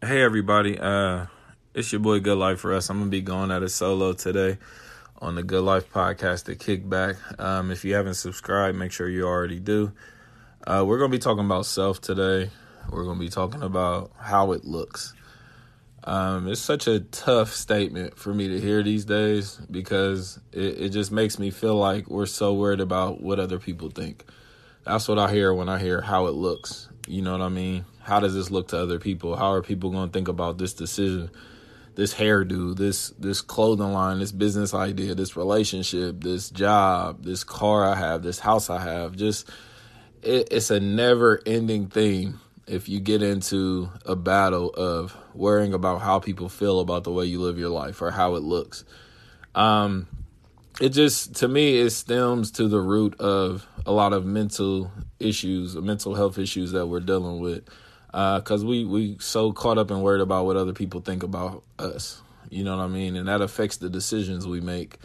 Hey everybody, uh, it's your boy Good Life for us. I'm gonna be going at it solo today on the Good Life podcast The Kickback. Um, if you haven't subscribed, make sure you already do. Uh, we're gonna be talking about self today. We're gonna be talking about how it looks. Um, it's such a tough statement for me to hear these days because it, it just makes me feel like we're so worried about what other people think. That's what I hear when I hear how it looks. You know what I mean? How does this look to other people? How are people going to think about this decision, this hairdo, this this clothing line, this business idea, this relationship, this job, this car I have, this house I have? Just it, it's a never-ending thing if you get into a battle of worrying about how people feel about the way you live your life or how it looks. Um, it just to me it stems to the root of a lot of mental issues, mental health issues that we're dealing with because uh, we we so caught up and worried about what other people think about us. You know what I mean, and that affects the decisions we make.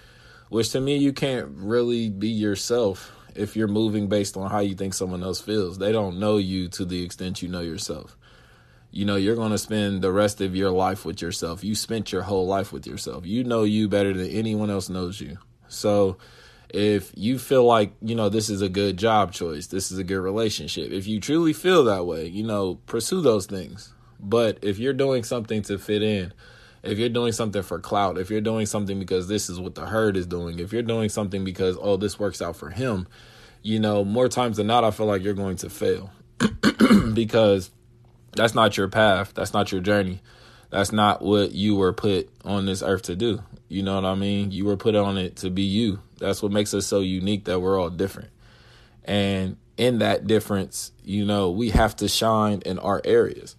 Which to me, you can't really be yourself if you're moving based on how you think someone else feels. They don't know you to the extent you know yourself. You know, you're going to spend the rest of your life with yourself. You spent your whole life with yourself. You know you better than anyone else knows you. So if you feel like, you know, this is a good job choice, this is a good relationship, if you truly feel that way, you know, pursue those things. But if you're doing something to fit in, if you're doing something for clout, if you're doing something because this is what the herd is doing, if you're doing something because, oh, this works out for him, you know, more times than not, I feel like you're going to fail because that's not your path. That's not your journey. That's not what you were put on this earth to do. You know what I mean? You were put on it to be you. That's what makes us so unique that we're all different. And in that difference, you know, we have to shine in our areas.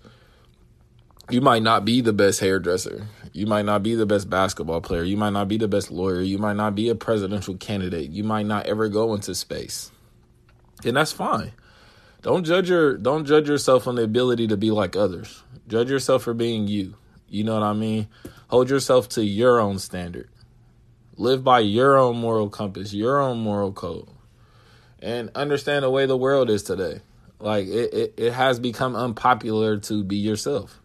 You might not be the best hairdresser. You might not be the best basketball player. You might not be the best lawyer. You might not be a presidential candidate. You might not ever go into space. And that's fine. Don't judge your don't judge yourself on the ability to be like others. Judge yourself for being you. You know what I mean? Hold yourself to your own standard. Live by your own moral compass, your own moral code, and understand the way the world is today. Like it, it, it has become unpopular to be yourself.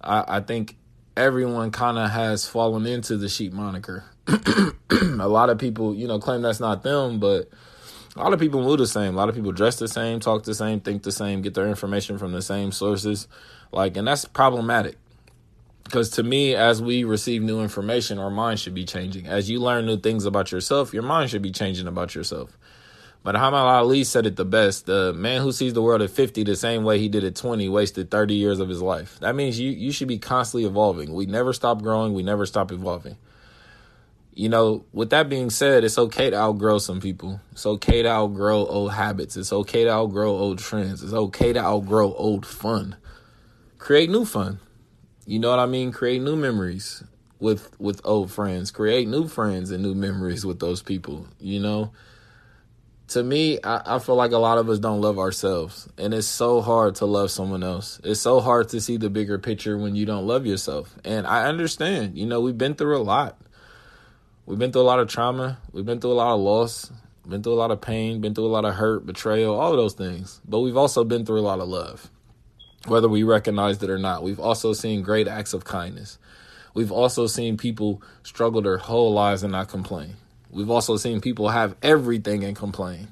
I, I think everyone kind of has fallen into the sheep moniker. a lot of people, you know, claim that's not them, but a lot of people move the same. A lot of people dress the same, talk the same, think the same, get their information from the same sources. Like, and that's problematic. Because to me, as we receive new information, our mind should be changing. As you learn new things about yourself, your mind should be changing about yourself. But Muhammad Ali said it the best. The man who sees the world at 50 the same way he did at 20 wasted 30 years of his life. That means you, you should be constantly evolving. We never stop growing, we never stop evolving. You know, with that being said, it's okay to outgrow some people. It's okay to outgrow old habits. It's okay to outgrow old trends. It's okay to outgrow old fun. Create new fun. You know what I mean? Create new memories with with old friends. Create new friends and new memories with those people. You know. To me, I, I feel like a lot of us don't love ourselves, and it's so hard to love someone else. It's so hard to see the bigger picture when you don't love yourself. And I understand. You know, we've been through a lot. We've been through a lot of trauma. We've been through a lot of loss. Been through a lot of pain. Been through a lot of hurt, betrayal, all of those things. But we've also been through a lot of love whether we recognize it or not. We've also seen great acts of kindness. We've also seen people struggle their whole lives and not complain. We've also seen people have everything and complain.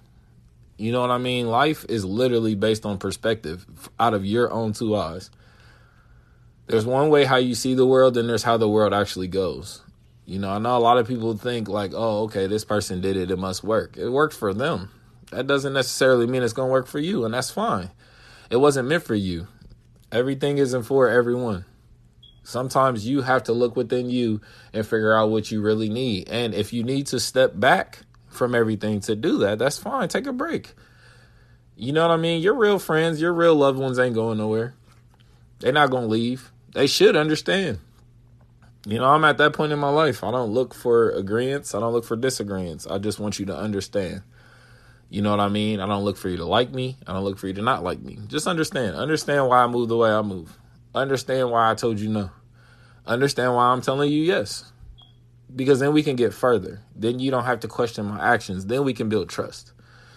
You know what I mean? Life is literally based on perspective out of your own two eyes. There's one way how you see the world, and there's how the world actually goes. You know, I know a lot of people think, like, oh, okay, this person did it, it must work. It worked for them. That doesn't necessarily mean it's going to work for you, and that's fine. It wasn't meant for you. Everything isn't for everyone. Sometimes you have to look within you and figure out what you really need. And if you need to step back from everything to do that, that's fine. Take a break. You know what I mean? Your real friends, your real loved ones ain't going nowhere. They're not going to leave. They should understand. You know, I'm at that point in my life. I don't look for agreements. I don't look for disagreements. I just want you to understand. You know what I mean? I don't look for you to like me. I don't look for you to not like me. Just understand. Understand why I move the way I move. Understand why I told you no. Understand why I'm telling you yes. Because then we can get further. Then you don't have to question my actions. Then we can build trust.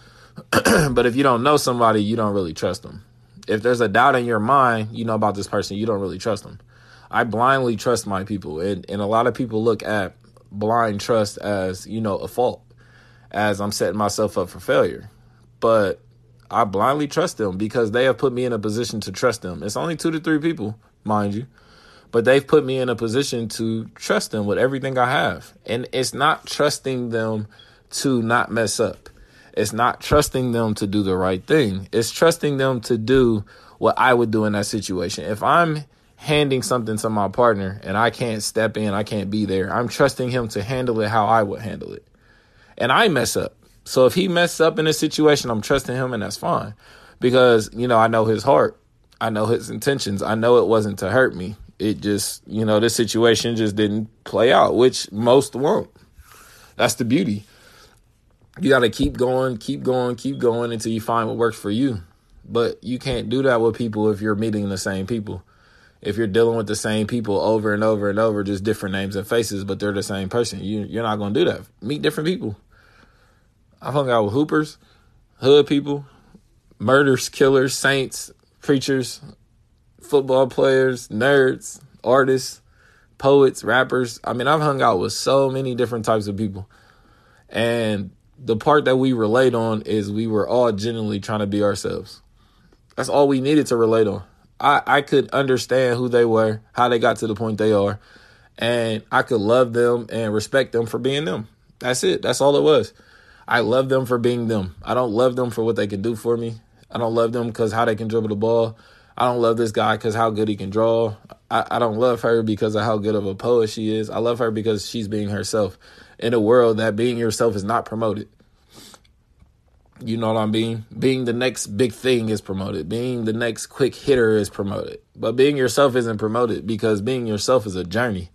but if you don't know somebody, you don't really trust them. If there's a doubt in your mind, you know about this person, you don't really trust them. I blindly trust my people, and and a lot of people look at blind trust as you know a fault, as I'm setting myself up for failure. But I blindly trust them because they have put me in a position to trust them. It's only two to three people, mind you, but they've put me in a position to trust them with everything I have. And it's not trusting them to not mess up. It's not trusting them to do the right thing. It's trusting them to do what I would do in that situation. If I'm handing something to my partner and I can't step in, I can't be there, I'm trusting him to handle it how I would handle it. And I mess up. So if he messes up in a situation, I'm trusting him and that's fine. Because, you know, I know his heart. I know his intentions. I know it wasn't to hurt me. It just, you know, this situation just didn't play out, which most won't. That's the beauty. You got to keep going, keep going, keep going until you find what works for you. But you can't do that with people if you're meeting the same people. If you're dealing with the same people over and over and over, just different names and faces, but they're the same person, you, you're not going to do that. Meet different people. I hung out with hoopers, hood people, murders, killers, saints, preachers, football players, nerds, artists, poets, rappers. I mean, I've hung out with so many different types of people. And the part that we relate on is we were all genuinely trying to be ourselves. That's all we needed to relate on. I, I could understand who they were, how they got to the point they are, and I could love them and respect them for being them. That's it. That's all it was. I love them for being them. I don't love them for what they can do for me. I don't love them because how they can dribble the ball. I don't love this guy because how good he can draw. I, I don't love her because of how good of a poet she is. I love her because she's being herself in a world that being yourself is not promoted. You know what I am mean? Being the next big thing is promoted. Being the next quick hitter is promoted. But being yourself isn't promoted because being yourself is a journey.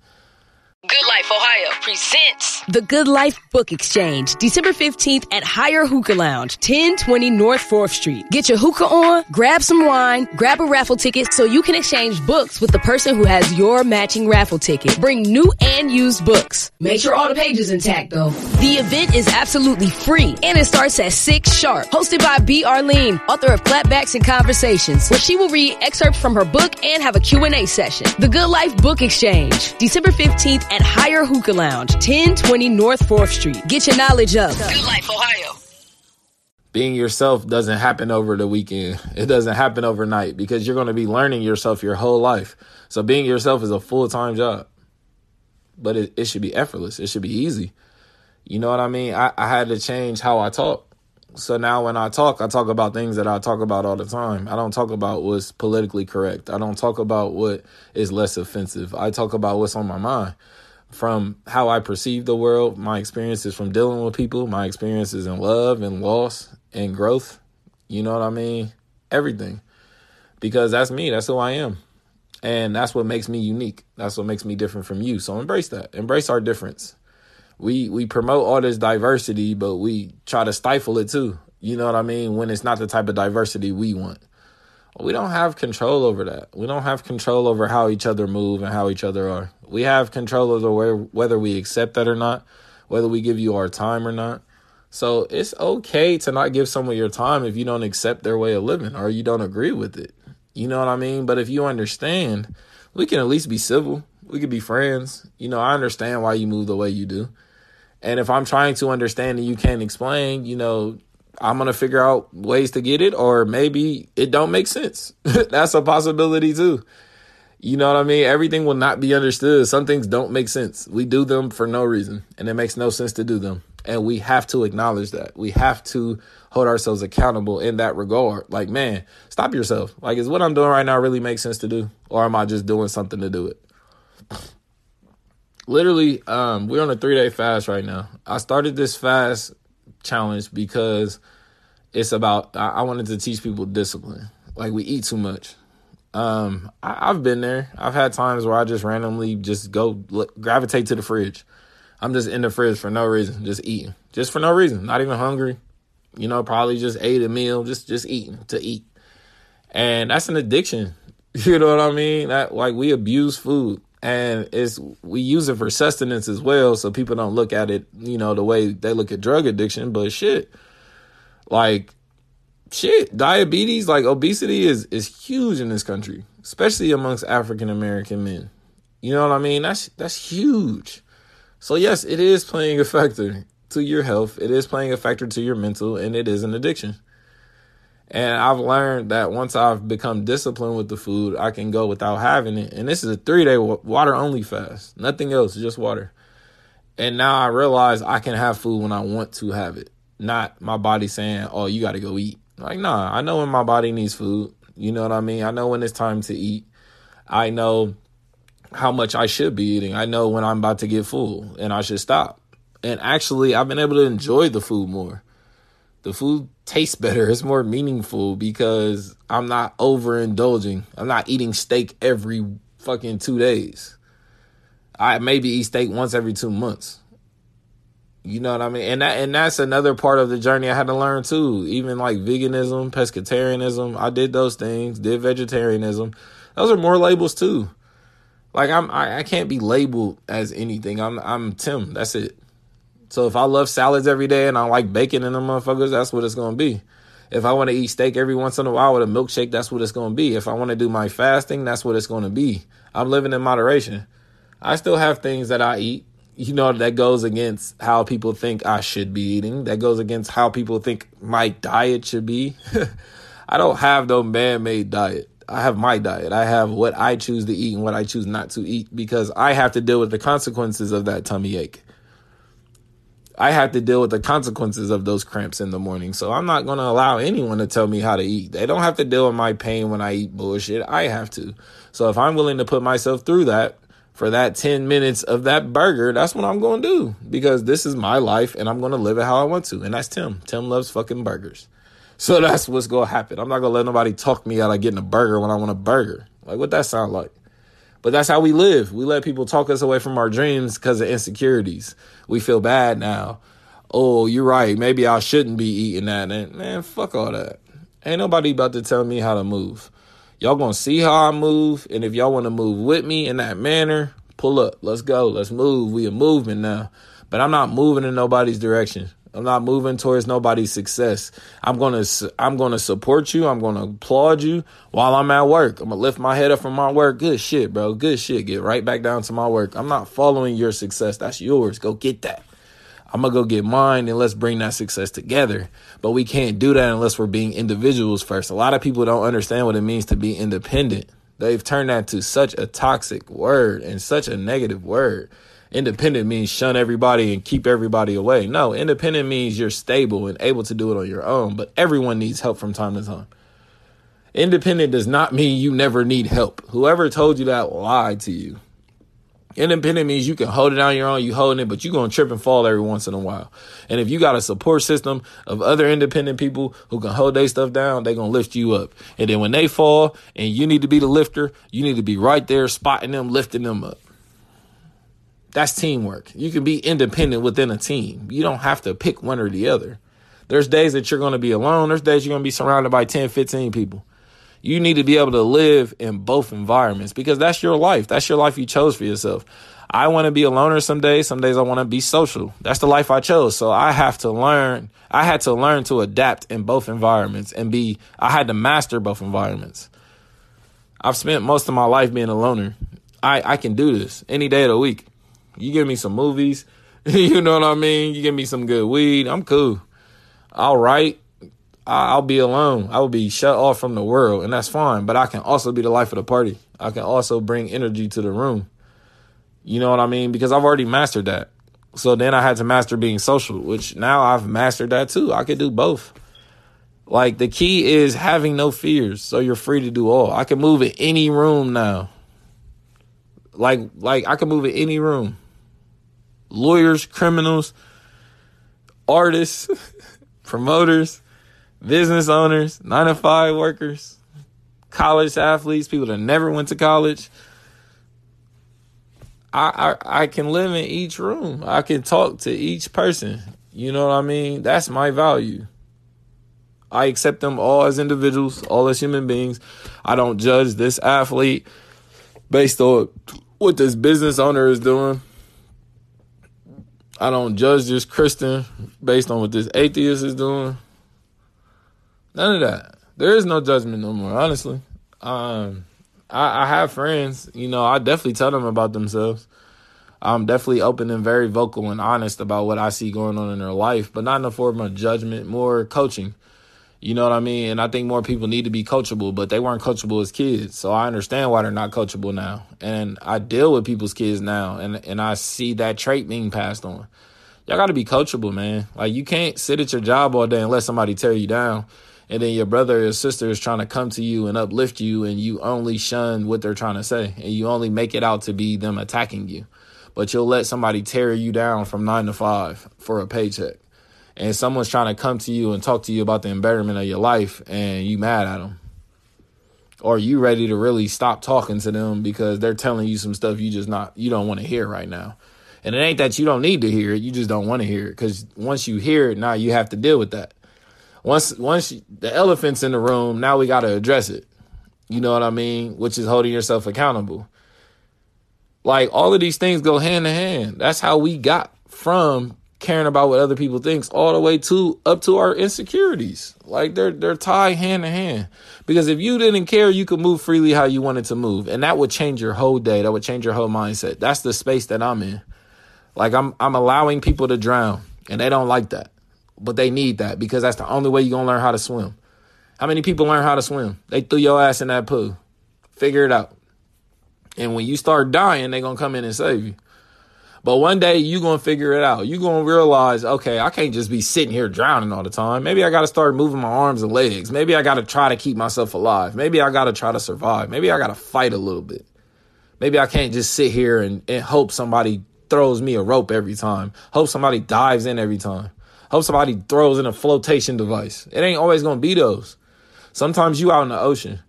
Life Ohio presents the Good Life Book Exchange, December 15th at Higher Hookah Lounge, 1020 North 4th Street. Get your hookah on, grab some wine, grab a raffle ticket so you can exchange books with the person who has your matching raffle ticket. Bring new and used books. Make sure all the pages intact though. The event is absolutely free and it starts at 6 sharp. Hosted by B. Arlene, author of Clapbacks and Conversations, where she will read excerpts from her book and have a Q&A session. The Good Life Book Exchange, December 15th at Higher Higher hookah Lounge, 1020 North 4th Street. Get your knowledge up. Good Life, Ohio. Being yourself doesn't happen over the weekend. It doesn't happen overnight because you're going to be learning yourself your whole life. So being yourself is a full time job. But it, it should be effortless. It should be easy. You know what I mean? I, I had to change how I talk. So now when I talk, I talk about things that I talk about all the time. I don't talk about what's politically correct. I don't talk about what is less offensive. I talk about what's on my mind from how I perceive the world, my experiences from dealing with people, my experiences in love and loss and growth. You know what I mean? Everything. Because that's me, that's who I am. And that's what makes me unique. That's what makes me different from you. So embrace that. Embrace our difference. We we promote all this diversity, but we try to stifle it too. You know what I mean? When it's not the type of diversity we want we don't have control over that. We don't have control over how each other move and how each other are. We have control over where, whether we accept that or not, whether we give you our time or not. So it's okay to not give someone your time if you don't accept their way of living or you don't agree with it. You know what I mean? But if you understand, we can at least be civil. We could be friends. You know, I understand why you move the way you do. And if I'm trying to understand and you can't explain, you know, I'm gonna figure out ways to get it, or maybe it don't make sense. That's a possibility too. You know what I mean? Everything will not be understood. Some things don't make sense. We do them for no reason, and it makes no sense to do them. And we have to acknowledge that. We have to hold ourselves accountable in that regard. Like, man, stop yourself. Like, is what I'm doing right now really make sense to do? Or am I just doing something to do it? Literally, um, we're on a three day fast right now. I started this fast challenge because it's about I, I wanted to teach people discipline. Like we eat too much. Um, I, have been there. I've had times where I just randomly just go look, gravitate to the fridge. I'm just in the fridge for no reason, just eating, just for no reason, not even hungry. You know, probably just ate a meal, just just eating to eat, and that's an addiction. You know what I mean? That like we abuse food, and it's we use it for sustenance as well so people don't look at it you know the way they look at drug addiction but shit like shit, diabetes, like obesity is is huge in this country, especially amongst African American men. You know what I mean? That's that's huge. So yes, it is playing a factor to your health. It is playing a factor to your mental and it is an addiction. And I've learned that once I've become disciplined with the food, I can go without having it. And this is a 3-day water only fast. Nothing else, just water. And now I realize I can have food when I want to have it. Not my body saying, "Oh, you got to go eat." Like, nah, I know when my body needs food. You know what I mean? I know when it's time to eat. I know how much I should be eating. I know when I'm about to get full and I should stop. And actually, I've been able to enjoy the food more. The food tastes better. It's more meaningful because I'm not overindulging. I'm not eating steak every fucking two days. I maybe eat steak once every two months. You know what I mean? And that and that's another part of the journey I had to learn too. Even like veganism, pescatarianism, I did those things, did vegetarianism. Those are more labels too. Like I'm I, I can't be labeled as anything. I'm I'm Tim. That's it. So if I love salads every day and I like bacon in them motherfuckers, that's what it's gonna be. If I want to eat steak every once in a while with a milkshake, that's what it's gonna be. If I want to do my fasting, that's what it's gonna be. I'm living in moderation. I still have things that I eat you know that goes against how people think I should be eating. That goes against how people think my diet should be. I don't have no man-made diet. I have my diet. I have what I choose to eat and what I choose not to eat because I have to deal with the consequences of that tummy ache. I have to deal with the consequences of those cramps in the morning. So I'm not going to allow anyone to tell me how to eat. They don't have to deal with my pain when I eat bullshit. I have to. So if I'm willing to put myself through that, for that 10 minutes of that burger, that's what I'm going to do because this is my life and I'm going to live it how I want to. And that's Tim. Tim loves fucking burgers. So that's what's going to happen. I'm not going to let nobody talk me out of getting a burger when I want a burger. Like, what that sound like? But that's how we live. We let people talk us away from our dreams because of insecurities. We feel bad now. Oh, you're right. Maybe I shouldn't be eating that. And man, fuck all that. Ain't nobody about to tell me how to move. Y'all gonna see how I move, and if y'all want to move with me in that manner, pull up. Let's go. Let's move. We are moving now. But I'm not moving in nobody's direction. I'm not moving towards nobody's success. I'm gonna I'm gonna support you. I'm gonna applaud you while I'm at work. I'm gonna lift my head up from my work. Good shit, bro. Good shit. Get right back down to my work. I'm not following your success. That's yours. Go get that. I'm gonna go get mine and let's bring that success together. But we can't do that unless we're being individuals first. A lot of people don't understand what it means to be independent. They've turned that to such a toxic word and such a negative word. Independent means shun everybody and keep everybody away. No, independent means you're stable and able to do it on your own, but everyone needs help from time to time. Independent does not mean you never need help. Whoever told you that lied to you. Independent means you can hold it on your own, you holding it, but you're gonna trip and fall every once in a while. And if you got a support system of other independent people who can hold their stuff down, they're gonna lift you up. And then when they fall and you need to be the lifter, you need to be right there spotting them, lifting them up. That's teamwork. You can be independent within a team. You don't have to pick one or the other. There's days that you're gonna be alone, there's days you're gonna be surrounded by 10, 15 people. You need to be able to live in both environments because that's your life. That's your life you chose for yourself. I want to be a loner some days. Some days I want to be social. That's the life I chose. So I have to learn. I had to learn to adapt in both environments and be, I had to master both environments. I've spent most of my life being a loner. I, I can do this any day of the week. You give me some movies, you know what I mean? You give me some good weed, I'm cool. I'll I'll be alone. I will be shut off from the world, and that's fine. But I can also be the life of the party. I can also bring energy to the room. You know what I mean? Because I've already mastered that. So then I had to master being social, which now I've mastered that too. I could do both. Like the key is having no fears, so you're free to do all. I can move in any room now. Like like I can move in any room. Lawyers, criminals, artists, promoters, business owners, nine to five workers, college athletes, people that never went to college. I, I I can live in each room. I can talk to each person. You know what I mean? That's my value. I accept them all as individuals, all as human beings. I don't judge this athlete based on what this business owner is doing. I don't judge this Christian based on what this atheist is doing. None of that. There is no judgment no more, honestly. Um, I, I have friends, you know, I definitely tell them about themselves. I'm definitely open and very vocal and honest about what I see going on in their life, but not in the form of judgment, more coaching. You know what I mean? And I think more people need to be coachable, but they weren't coachable as kids. So I understand why they're not coachable now. And I deal with people's kids now and, and I see that trait being passed on. Y'all gotta be coachable, man. Like you can't sit at your job all day and let somebody tear you down. And then your brother or sister is trying to come to you and uplift you and you only shun what they're trying to say. And you only make it out to be them attacking you. But you'll let somebody tear you down from nine to five for a paycheck and someone's trying to come to you and talk to you about the embarrassment of your life and you mad at them or you ready to really stop talking to them because they're telling you some stuff you just not you don't want to hear right now. And it ain't that you don't need to hear it you just don't want to hear it because once you hear it now you have to deal with that. Once once the elephant's in the room now we got to address it. You know what i mean? Which is holding yourself accountable. Like all of these things go hand in hand. That's how we got from caring about what other people thinks all the way to up to our insecurities. Like they're they're tied hand in hand. Because if you didn't care, you could move freely how you wanted to move. And that would change your whole day. That would change your whole mindset. That's the space that I'm in. Like I'm I'm allowing people to drown. And they don't like that. But they need that because that's the only way you're gonna learn how to swim. How many people learn how to swim? They threw your ass in that pool. Figure it out. And when you start dying, they're gonna come in and save you. But one day you're going to figure it out. You're going to realize, okay, I can't just be sitting here drowning all the time. Maybe I got to start moving my arms and legs. Maybe I got to try to keep myself alive. Maybe I got to try to survive. Maybe I got to fight a little bit. Maybe I can't just sit here and, and hope somebody throws me a rope every time. Hope somebody dives in every time. Hope somebody throws in a flotation device. It ain't always going to be those. Sometimes you out in the ocean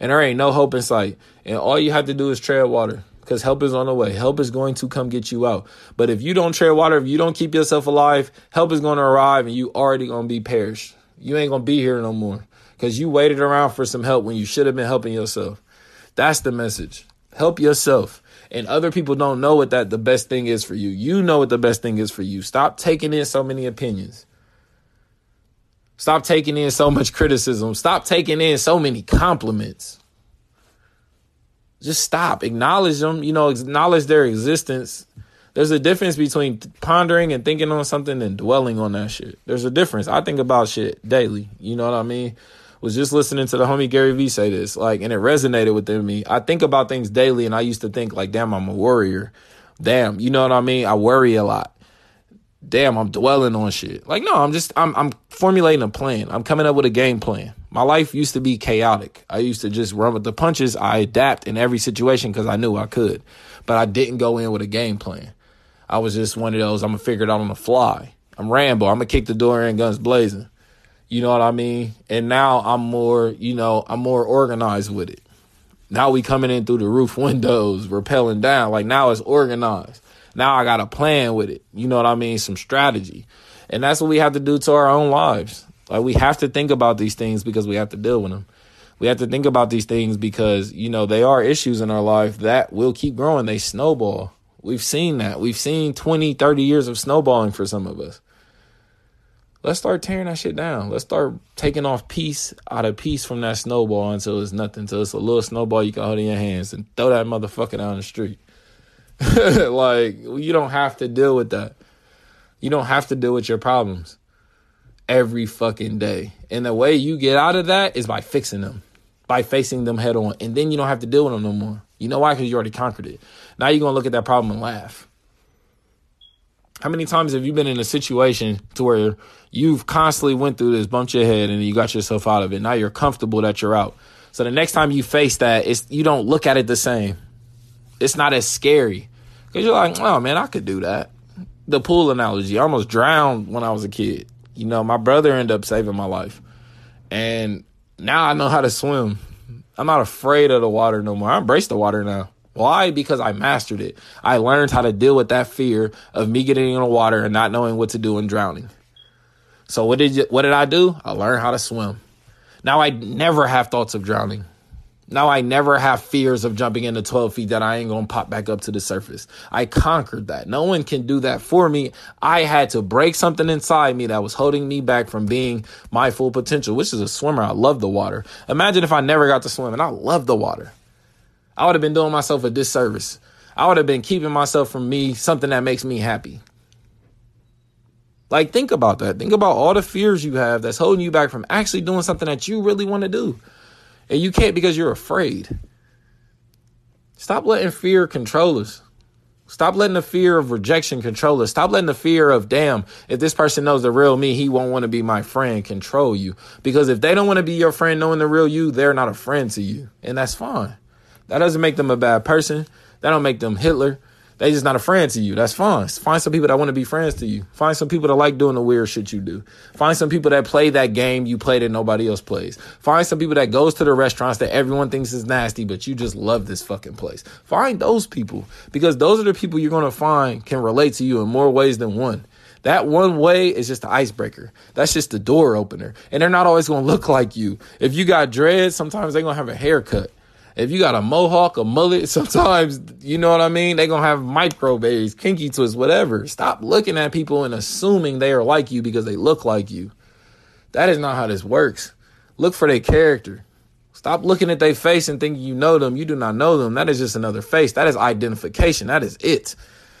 and there ain't no hope in sight. And all you have to do is tread water because help is on the way. Help is going to come get you out. But if you don't tread water, if you don't keep yourself alive, help is going to arrive and you already going to be perished. You ain't going to be here no more because you waited around for some help when you should have been helping yourself. That's the message. Help yourself. And other people don't know what that the best thing is for you. You know what the best thing is for you. Stop taking in so many opinions. Stop taking in so much criticism. Stop taking in so many compliments just stop. Acknowledge them. You know acknowledge their existence. There's a difference between pondering and thinking on something and dwelling on that shit. There's a difference. I think about shit daily. You know what i mean? Was just listening to the homie gary vee say this like and it resonated within me. I think about things daily and i used to think like damn i'm a warrior. Damn you know what i mean? I worry a lot damn i'm dwelling on shit like no i'm just i'm, I'm formulating a plan i'm coming up with a game plan my life used to be chaotic. I used to just run with the punches. I adapt in every situation because I knew I could, but I didn't go in with a game plan. I was just one of those. I'm gonna figure it out on the fly. I'm Rambo. I'm gonna kick the door in, guns blazing. You know what I mean? And now I'm more, you know, I'm more organized with it. Now we coming in through the roof windows, rappelling down. Like now it's organized. Now I got a plan with it. You know what I mean? Some strategy. And that's what we have to do to our own lives. Like we have to think about these things because we have to deal with them. We have to think about these things because, you know, they are issues in our life that will keep growing. They snowball. We've seen that. We've seen 20, 30 years of snowballing for some of us. Let's start tearing that shit down. Let's start taking off piece out of piece from that snowball until it's nothing, until it's a little snowball you can hold in your hands and throw that motherfucker down the street. like, you don't have to deal with that. You don't have to deal with your problems every fucking day. And the way you get out of that is by fixing them, by facing them head on. And then you don't have to deal with them no more. You know why? Because you already conquered it. Now you're going to look at that problem and laugh. How many times have you been in a situation to where you've constantly went through this, bumped your head, and you got yourself out of it? Now you're comfortable that you're out. So the next time you face that, it's you don't look at it the same. It's not as scary because you're like, oh man, I could do that. The pool analogy. I almost drowned when I was a kid. You know, my brother ended up saving my life. And now I know how to swim. I'm not afraid of the water no more. I embrace the water now. Why? Because I mastered it. I learned how to deal with that fear of me getting in the water and not knowing what to do and drowning. So what did you, what did I do? I learned how to swim. Now I never have thoughts of drowning Now I never have fears of jumping into 12 feet that I ain't gonna pop back up to the surface. I conquered that. No one can do that for me. I had to break something inside me that was holding me back from being my full potential, which is a swimmer. I love the water. Imagine if I never got to swim and I love the water. I would have been doing myself a disservice. I would have been keeping myself from me something that makes me happy. Like, think about that. Think about all the fears you have that's holding you back from actually doing something that you really want to do. And you can't because you're afraid. Stop letting fear control us. Stop letting the fear of rejection control us. Stop letting the fear of, damn, if this person knows the real me, he won't want to be my friend, control you. Because if they don't want to be your friend knowing the real you, they're not a friend to you. And that's fine. That doesn't make them a bad person. That don't make them Hitler. They just not a friend to you. That's fine. Find some people that want to be friends to you. Find some people that like doing the weird shit you do. Find some people that play that game you play that nobody else plays. Find some people that goes to the restaurants that everyone thinks is nasty, but you just love this fucking place. Find those people because those are the people you're going to find can relate to you in more ways than one. That one way is just the icebreaker. That's just the door opener. And they're not always going to look like you. If you got dreads, sometimes they're going to have a haircut. If you got a mohawk, a mullet, sometimes, you know what I mean? They're going to have micro kinky twists, whatever. Stop looking at people and assuming they are like you because they look like you. That is not how this works. Look for their character. Stop looking at their face and thinking you know them. You do not know them. That is just another face. That is identification. That is it.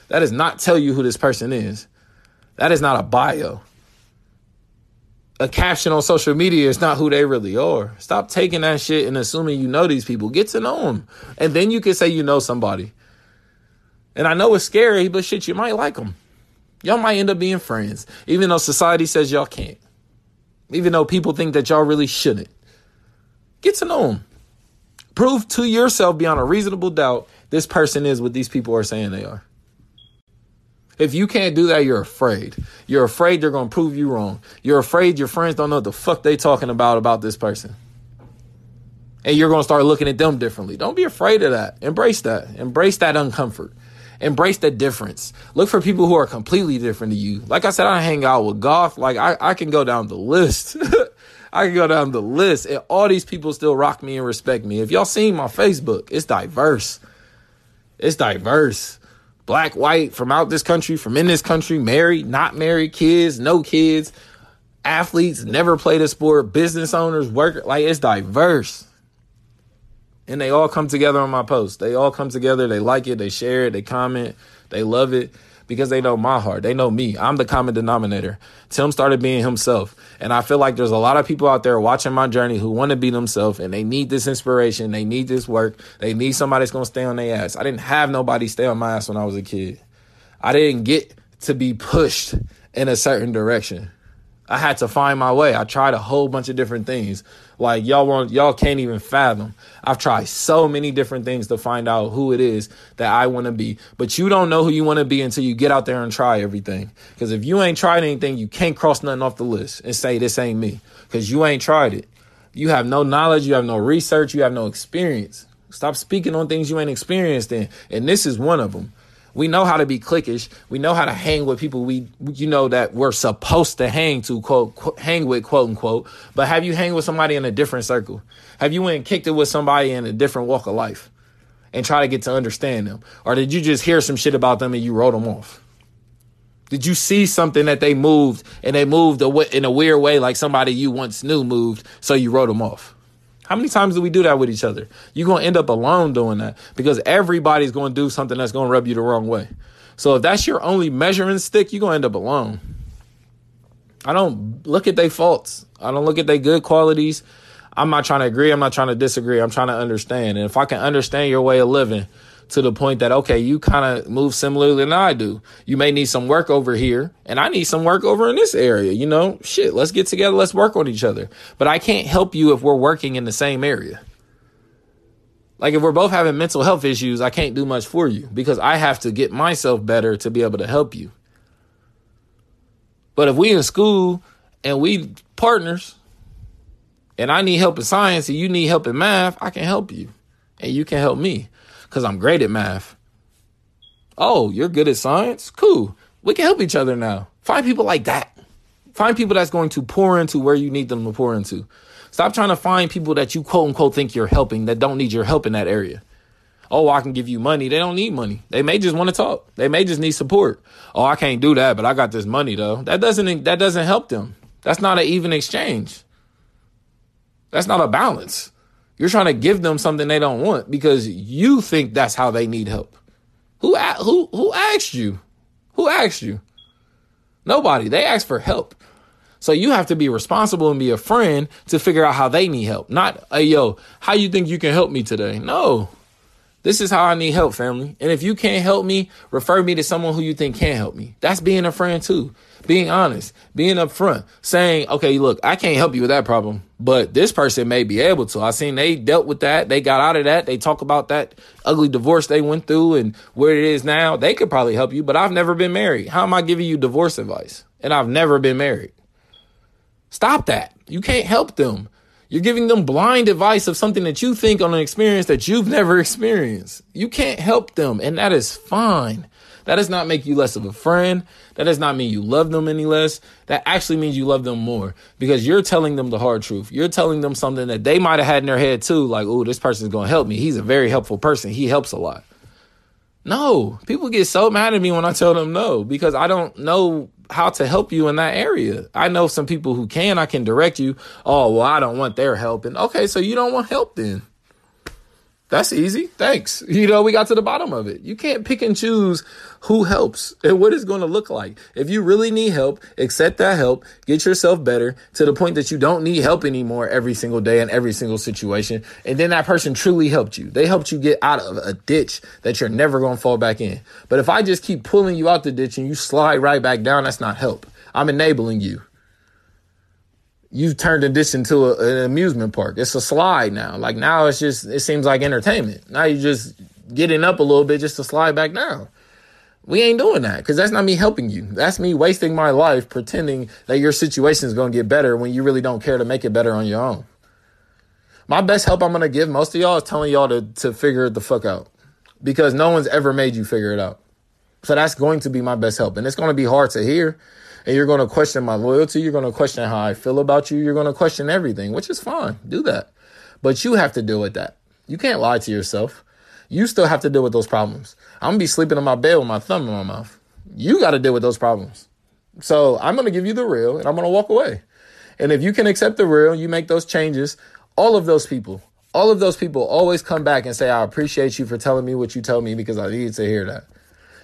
That does not tell you who this person is. That is not a bio a caption on social media is not who they really are. Stop taking that shit and assuming you know these people. Get to know them. And then you can say you know somebody. And I know it's scary, but shit, you might like them. Y'all might end up being friends, even though society says y'all can't. Even though people think that y'all really shouldn't. Get to know them. Prove to yourself beyond a reasonable doubt this person is what these people are saying they are. If you can't do that, you're afraid. You're afraid they're going to prove you wrong. You're afraid your friends don't know what the fuck they talking about about this person. And you're going to start looking at them differently. Don't be afraid of that. Embrace that. Embrace that uncomfort. Embrace the difference. Look for people who are completely different to you. Like I said, I hang out with golf. Like I, I can go down the list. I can go down the list and all these people still rock me and respect me. If y'all seen my Facebook, it's diverse. It's diverse black, white, from out this country, from in this country, married, not married, kids, no kids, athletes, never played a sport, business owners, worker, like it's diverse. And they all come together on my post. They all come together, they like it, they share it, they comment, they love it because they know my heart. They know me. I'm the common denominator. Tim started being himself. And I feel like there's a lot of people out there watching my journey who want to be themselves and they need this inspiration. They need this work. They need somebody that's going to stay on their ass. I didn't have nobody stay on my ass when I was a kid. I didn't get to be pushed in a certain direction. I had to find my way. I tried a whole bunch of different things. Like y'all want y'all can't even fathom. I've tried so many different things to find out who it is that I want to be. But you don't know who you want to be until you get out there and try everything. Cuz if you ain't tried anything, you can't cross nothing off the list and say this ain't me cuz you ain't tried it. You have no knowledge, you have no research, you have no experience. Stop speaking on things you ain't experienced in. And this is one of them. We know how to be cliquish. We know how to hang with people we, you know, that we're supposed to hang to, quote, hang with, quote unquote. But have you hang with somebody in a different circle? Have you went and kicked it with somebody in a different walk of life and try to get to understand them? Or did you just hear some shit about them and you wrote them off? Did you see something that they moved and they moved in a weird way, like somebody you once knew moved, so you wrote them off? How many times do we do that with each other? You're going to end up alone doing that because everybody's going to do something that's going to rub you the wrong way. So if that's your only measuring stick, you're going to end up alone. I don't look at their faults. I don't look at their good qualities. I'm not trying to agree. I'm not trying to disagree. I'm trying to understand. And if I can understand your way of living, to the point that, okay, you kind of move similarly than I do. You may need some work over here and I need some work over in this area. You know, shit, let's get together. Let's work on each other. But I can't help you if we're working in the same area. Like if we're both having mental health issues, I can't do much for you because I have to get myself better to be able to help you. But if we in school and we partners and I need help in science and you need help in math, I can help you and you can help me because I'm great at math. Oh, you're good at science? Cool. We can help each other now. Find people like that. Find people that's going to pour into where you need them to pour into. Stop trying to find people that you quote unquote think you're helping that don't need your help in that area. Oh, I can give you money. They don't need money. They may just want to talk. They may just need support. Oh, I can't do that, but I got this money though. That doesn't that doesn't help them. That's not an even exchange. That's not a balance. You're trying to give them something they don't want because you think that's how they need help. Who who who asked you? Who asked you? Nobody. They asked for help. So you have to be responsible and be a friend to figure out how they need help. Not, hey, yo, how you think you can help me today? No. This is how I need help, family. And if you can't help me, refer me to someone who you think can help me. That's being a friend too. Being honest, being upfront, saying, okay, look, I can't help you with that problem, but this person may be able to. I seen they dealt with that. They got out of that. They talk about that ugly divorce they went through and where it is now. They could probably help you, but I've never been married. How am I giving you divorce advice? And I've never been married. Stop that. You can't help them. You're giving them blind advice of something that you think on an experience that you've never experienced. You can't help them, and that is fine. That does not make you less of a friend. That does not mean you love them any less. That actually means you love them more because you're telling them the hard truth. You're telling them something that they might have had in their head too, like, oh, this person's going to help me. He's a very helpful person. He helps a lot. No, people get so mad at me when I tell them no because I don't know how to help you in that area. I know some people who can, I can direct you. Oh, well, I don't want their help. And okay, so you don't want help then. That's easy. Thanks. You know, we got to the bottom of it. You can't pick and choose who helps and what it's going to look like. If you really need help, accept that help, get yourself better to the point that you don't need help anymore every single day in every single situation. And then that person truly helped you. They helped you get out of a ditch that you're never going to fall back in. But if I just keep pulling you out the ditch and you slide right back down, that's not help. I'm enabling you you've turned this into a, an amusement park. It's a slide now. Like now it's just it seems like entertainment. Now you're just getting up a little bit just to slide back down. We ain't doing that because that's not me helping you. That's me wasting my life pretending that your situation is going to get better when you really don't care to make it better on your own. My best help I'm going to give most of y'all is telling y'all to, to figure it the fuck out because no one's ever made you figure it out. So that's going to be my best help. And it's going to be hard to hear and you're going to question my loyalty. You're going to question how I feel about you. You're going to question everything, which is fine. Do that. But you have to deal with that. You can't lie to yourself. You still have to deal with those problems. I'm going to be sleeping in my bed with my thumb in my mouth. You got to deal with those problems. So I'm going to give you the real and I'm going to walk away. And if you can accept the real, you make those changes, all of those people, all of those people always come back and say, I appreciate you for telling me what you told me because I needed to hear that.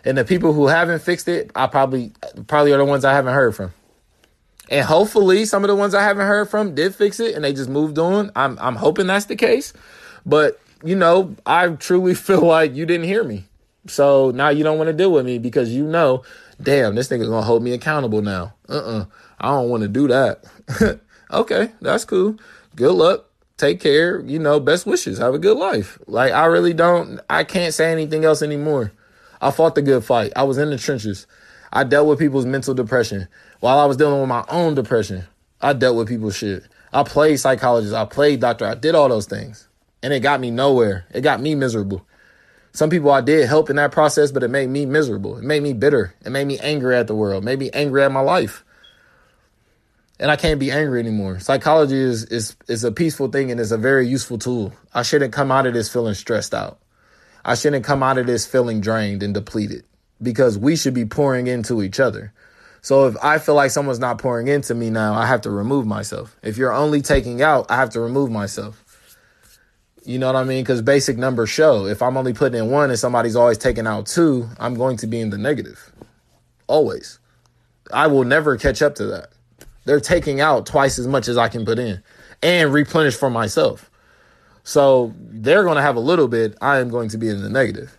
And the people who haven't fixed it, I probably probably are the ones I haven't heard from. And hopefully some of the ones I haven't heard from did fix it and they just moved on. I'm I'm hoping that's the case. But, you know, I truly feel like you didn't hear me. So now you don't want to deal with me because you know, damn, this nigga's gonna hold me accountable now. Uh-uh. I don't want to do that. okay, that's cool. Good luck. Take care. You know, best wishes. Have a good life. Like I really don't I can't say anything else anymore. I fought the good fight. I was in the trenches. I dealt with people's mental depression while I was dealing with my own depression. I dealt with people's shit. I played psychologist. I played doctor. I did all those things. And it got me nowhere. It got me miserable. Some people I did help in that process, but it made me miserable. It made me bitter. It made me angry at the world. It made me angry at my life. And I can't be angry anymore. Psychology is is is a peaceful thing and it's a very useful tool. I shouldn't come out of this feeling stressed out. I shouldn't come out of this feeling drained and depleted because we should be pouring into each other. So if I feel like someone's not pouring into me now, I have to remove myself. If you're only taking out, I have to remove myself. You know what I mean? Because basic numbers show if I'm only putting in one and somebody's always taking out two, I'm going to be in the negative. Always. I will never catch up to that. They're taking out twice as much as I can put in and replenish for myself. So they're going to have a little bit. I am going to be in the negative.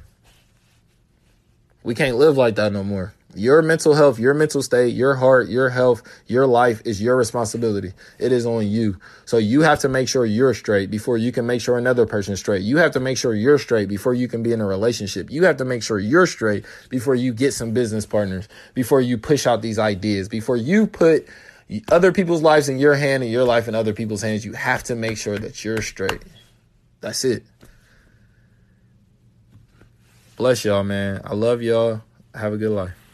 We can't live like that no more. Your mental health, your mental state, your heart, your health, your life is your responsibility. It is on you. So you have to make sure you're straight before you can make sure another person's straight. You have to make sure you're straight before you can be in a relationship. You have to make sure you're straight before you get some business partners, before you push out these ideas, before you put other people's lives in your hand and your life in other people's hands. You have to make sure that you're straight. That's it. Bless y'all, man. I love y'all. Have a good life.